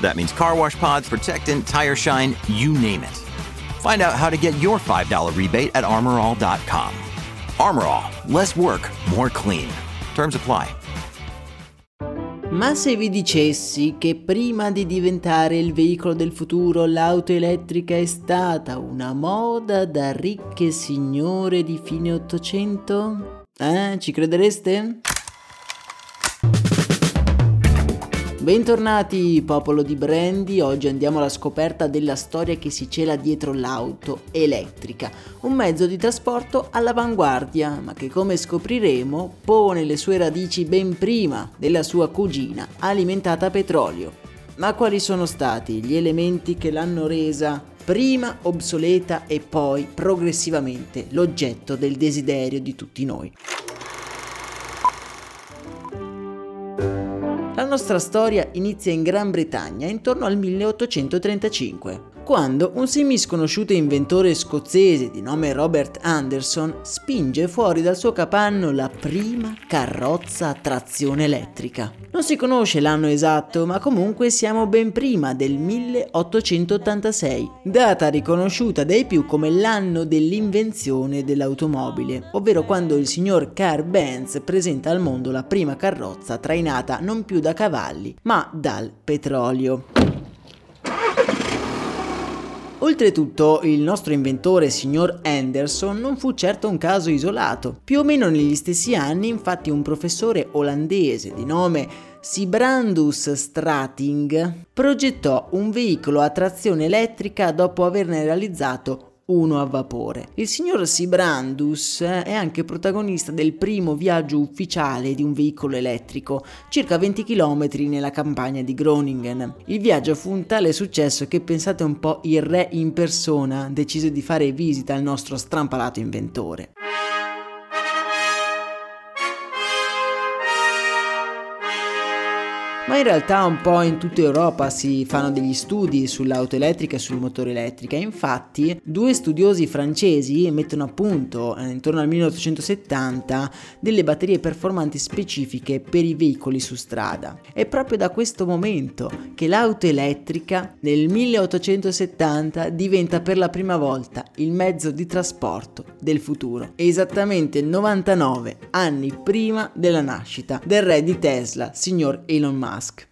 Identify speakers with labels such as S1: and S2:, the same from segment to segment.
S1: That means car wash pods, protectant, tire shine, you name it. Find out how to get your $5 rebate at armorall.com. Armorall, less work, more clean. Terms apply.
S2: Ma se vi dicessi che prima di diventare il veicolo del futuro l'auto elettrica è stata una moda da ricche signore di fine Ottocento? Eh, ci credereste? Bentornati popolo di Brandy, oggi andiamo alla scoperta della storia che si cela dietro l'auto elettrica, un mezzo di trasporto all'avanguardia, ma che come scopriremo pone le sue radici ben prima della sua cugina alimentata a petrolio. Ma quali sono stati gli elementi che l'hanno resa prima obsoleta e poi progressivamente l'oggetto del desiderio di tutti noi? Nostra storia inizia in Gran Bretagna intorno al 1835 quando un semisconosciuto inventore scozzese di nome Robert Anderson spinge fuori dal suo capanno la prima carrozza a trazione elettrica. Non si conosce l'anno esatto, ma comunque siamo ben prima del 1886, data riconosciuta dai più come l'anno dell'invenzione dell'automobile, ovvero quando il signor Carl Benz presenta al mondo la prima carrozza trainata non più da cavalli, ma dal petrolio. Oltretutto, il nostro inventore, signor Anderson, non fu certo un caso isolato. Più o meno negli stessi anni, infatti, un professore olandese di nome Sibrandus Strating progettò un veicolo a trazione elettrica dopo averne realizzato uno a vapore. Il signor Sibrandus è anche protagonista del primo viaggio ufficiale di un veicolo elettrico, circa 20 km nella campagna di Groningen. Il viaggio fu un tale successo che pensate un po' il re in persona decise di fare visita al nostro strampalato inventore. Ma in realtà un po' in tutta Europa si fanno degli studi sull'auto elettrica e sul motore elettrica. Infatti, due studiosi francesi mettono a punto eh, intorno al 1870 delle batterie performanti specifiche per i veicoli su strada. È proprio da questo momento che l'auto elettrica nel 1870 diventa per la prima volta il mezzo di trasporto del futuro. Esattamente 99 anni prima della nascita del re di Tesla, signor Elon Musk. Musk.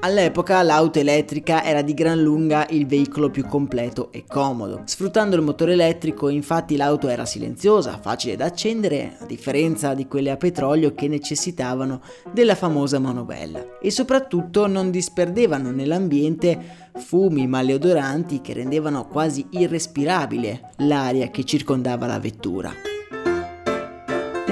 S2: All'epoca l'auto elettrica era di gran lunga il veicolo più completo e comodo. Sfruttando il motore elettrico infatti l'auto era silenziosa, facile da accendere, a differenza di quelle a petrolio che necessitavano della famosa manovella. E soprattutto non disperdevano nell'ambiente fumi maleodoranti che rendevano quasi irrespirabile l'aria che circondava la vettura.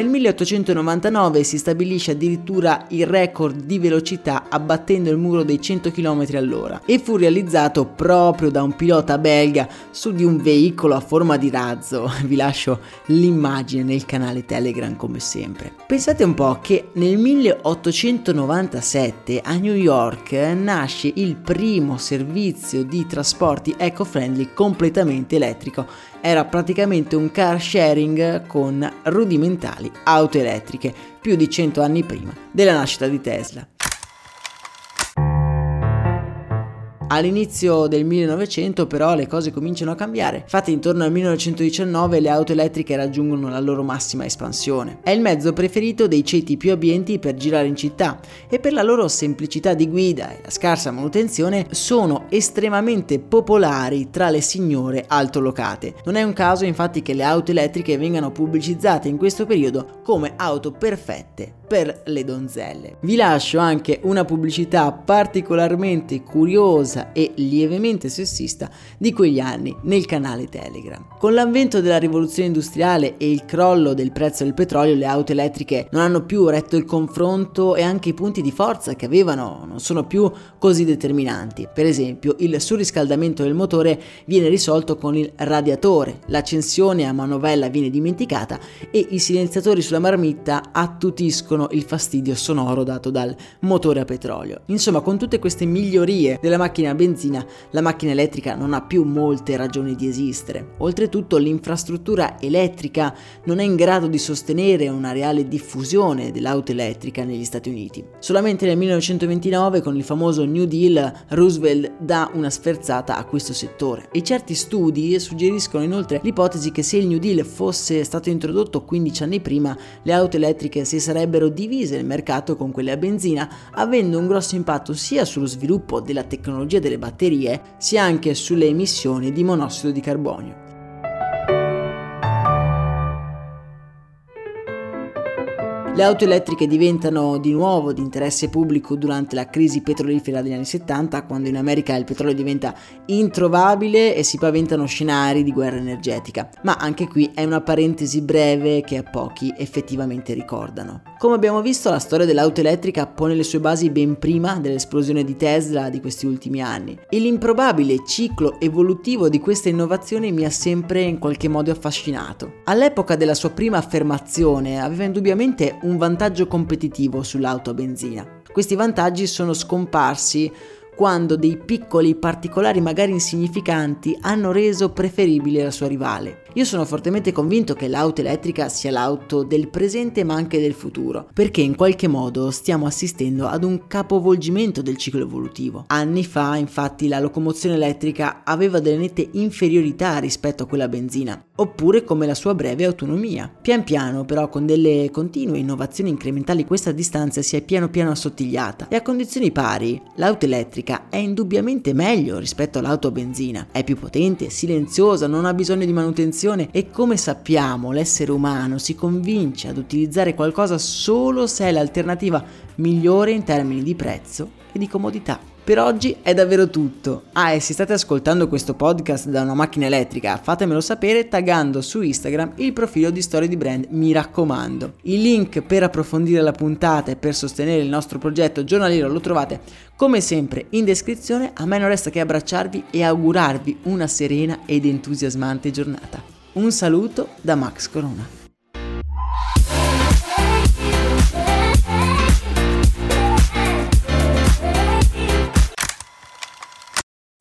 S2: Nel 1899 si stabilisce addirittura il record di velocità abbattendo il muro dei 100 km all'ora e fu realizzato proprio da un pilota belga su di un veicolo a forma di razzo. Vi lascio l'immagine nel canale Telegram come sempre. Pensate un po' che nel 1897 a New York nasce il primo servizio di trasporti eco-friendly completamente elettrico era praticamente un car sharing con rudimentali auto elettriche, più di 100 anni prima della nascita di Tesla. All'inizio del 1900 però le cose cominciano a cambiare, infatti intorno al 1919 le auto elettriche raggiungono la loro massima espansione. È il mezzo preferito dei ceti più abbienti per girare in città e per la loro semplicità di guida e la scarsa manutenzione sono estremamente popolari tra le signore altolocate. Non è un caso infatti che le auto elettriche vengano pubblicizzate in questo periodo come auto perfette per le donzelle. Vi lascio anche una pubblicità particolarmente curiosa sessista e lievemente sessista di quegli anni nel canale Telegram. Con l'avvento della rivoluzione industriale e il crollo del prezzo del petrolio, le auto elettriche non hanno più retto il confronto e anche i punti di forza che avevano non sono più così determinanti. Per esempio, il surriscaldamento del motore viene risolto con il radiatore, l'accensione a manovella viene dimenticata e i silenziatori sulla marmitta attutiscono il fastidio sonoro dato dal motore a petrolio. Insomma, con tutte queste migliorie della macchina a benzina, la macchina elettrica non ha più molte ragioni di esistere. Oltretutto, l'infrastruttura elettrica non è in grado di sostenere una reale diffusione dell'auto elettrica negli Stati Uniti. Solamente nel 1929, con il famoso New Deal, Roosevelt dà una sferzata a questo settore e certi studi suggeriscono inoltre l'ipotesi che se il New Deal fosse stato introdotto 15 anni prima, le auto elettriche si sarebbero divise nel mercato con quelle a benzina, avendo un grosso impatto sia sullo sviluppo della tecnologia delle batterie, sia anche sulle emissioni di monossido di carbonio. Le auto elettriche diventano di nuovo di interesse pubblico durante la crisi petrolifera degli anni 70, quando in America il petrolio diventa introvabile e si paventano scenari di guerra energetica. Ma anche qui è una parentesi breve che a pochi effettivamente ricordano. Come abbiamo visto, la storia dell'auto elettrica pone le sue basi ben prima dell'esplosione di Tesla di questi ultimi anni e l'improbabile ciclo evolutivo di questa innovazione mi ha sempre in qualche modo affascinato. All'epoca della sua prima affermazione aveva indubbiamente un vantaggio competitivo sull'auto a benzina. Questi vantaggi sono scomparsi quando dei piccoli particolari magari insignificanti hanno reso preferibile la sua rivale. Io sono fortemente convinto che l'auto elettrica sia l'auto del presente ma anche del futuro, perché in qualche modo stiamo assistendo ad un capovolgimento del ciclo evolutivo. Anni fa, infatti, la locomozione elettrica aveva delle nette inferiorità rispetto a quella a benzina, oppure come la sua breve autonomia. Pian piano, però, con delle continue innovazioni incrementali, questa distanza si è piano piano assottigliata e a condizioni pari, l'auto elettrica è indubbiamente meglio rispetto all'auto a benzina. È più potente, silenziosa, non ha bisogno di manutenzione e come sappiamo l'essere umano si convince ad utilizzare qualcosa solo se è l'alternativa migliore in termini di prezzo e di comodità. Per oggi è davvero tutto. Ah, e se state ascoltando questo podcast da una macchina elettrica, fatemelo sapere taggando su Instagram il profilo di Storie di Brand, mi raccomando. Il link per approfondire la puntata e per sostenere il nostro progetto giornaliero lo trovate come sempre in descrizione. A me non resta che abbracciarvi e augurarvi una serena ed entusiasmante giornata. Un saluto da Max Corona.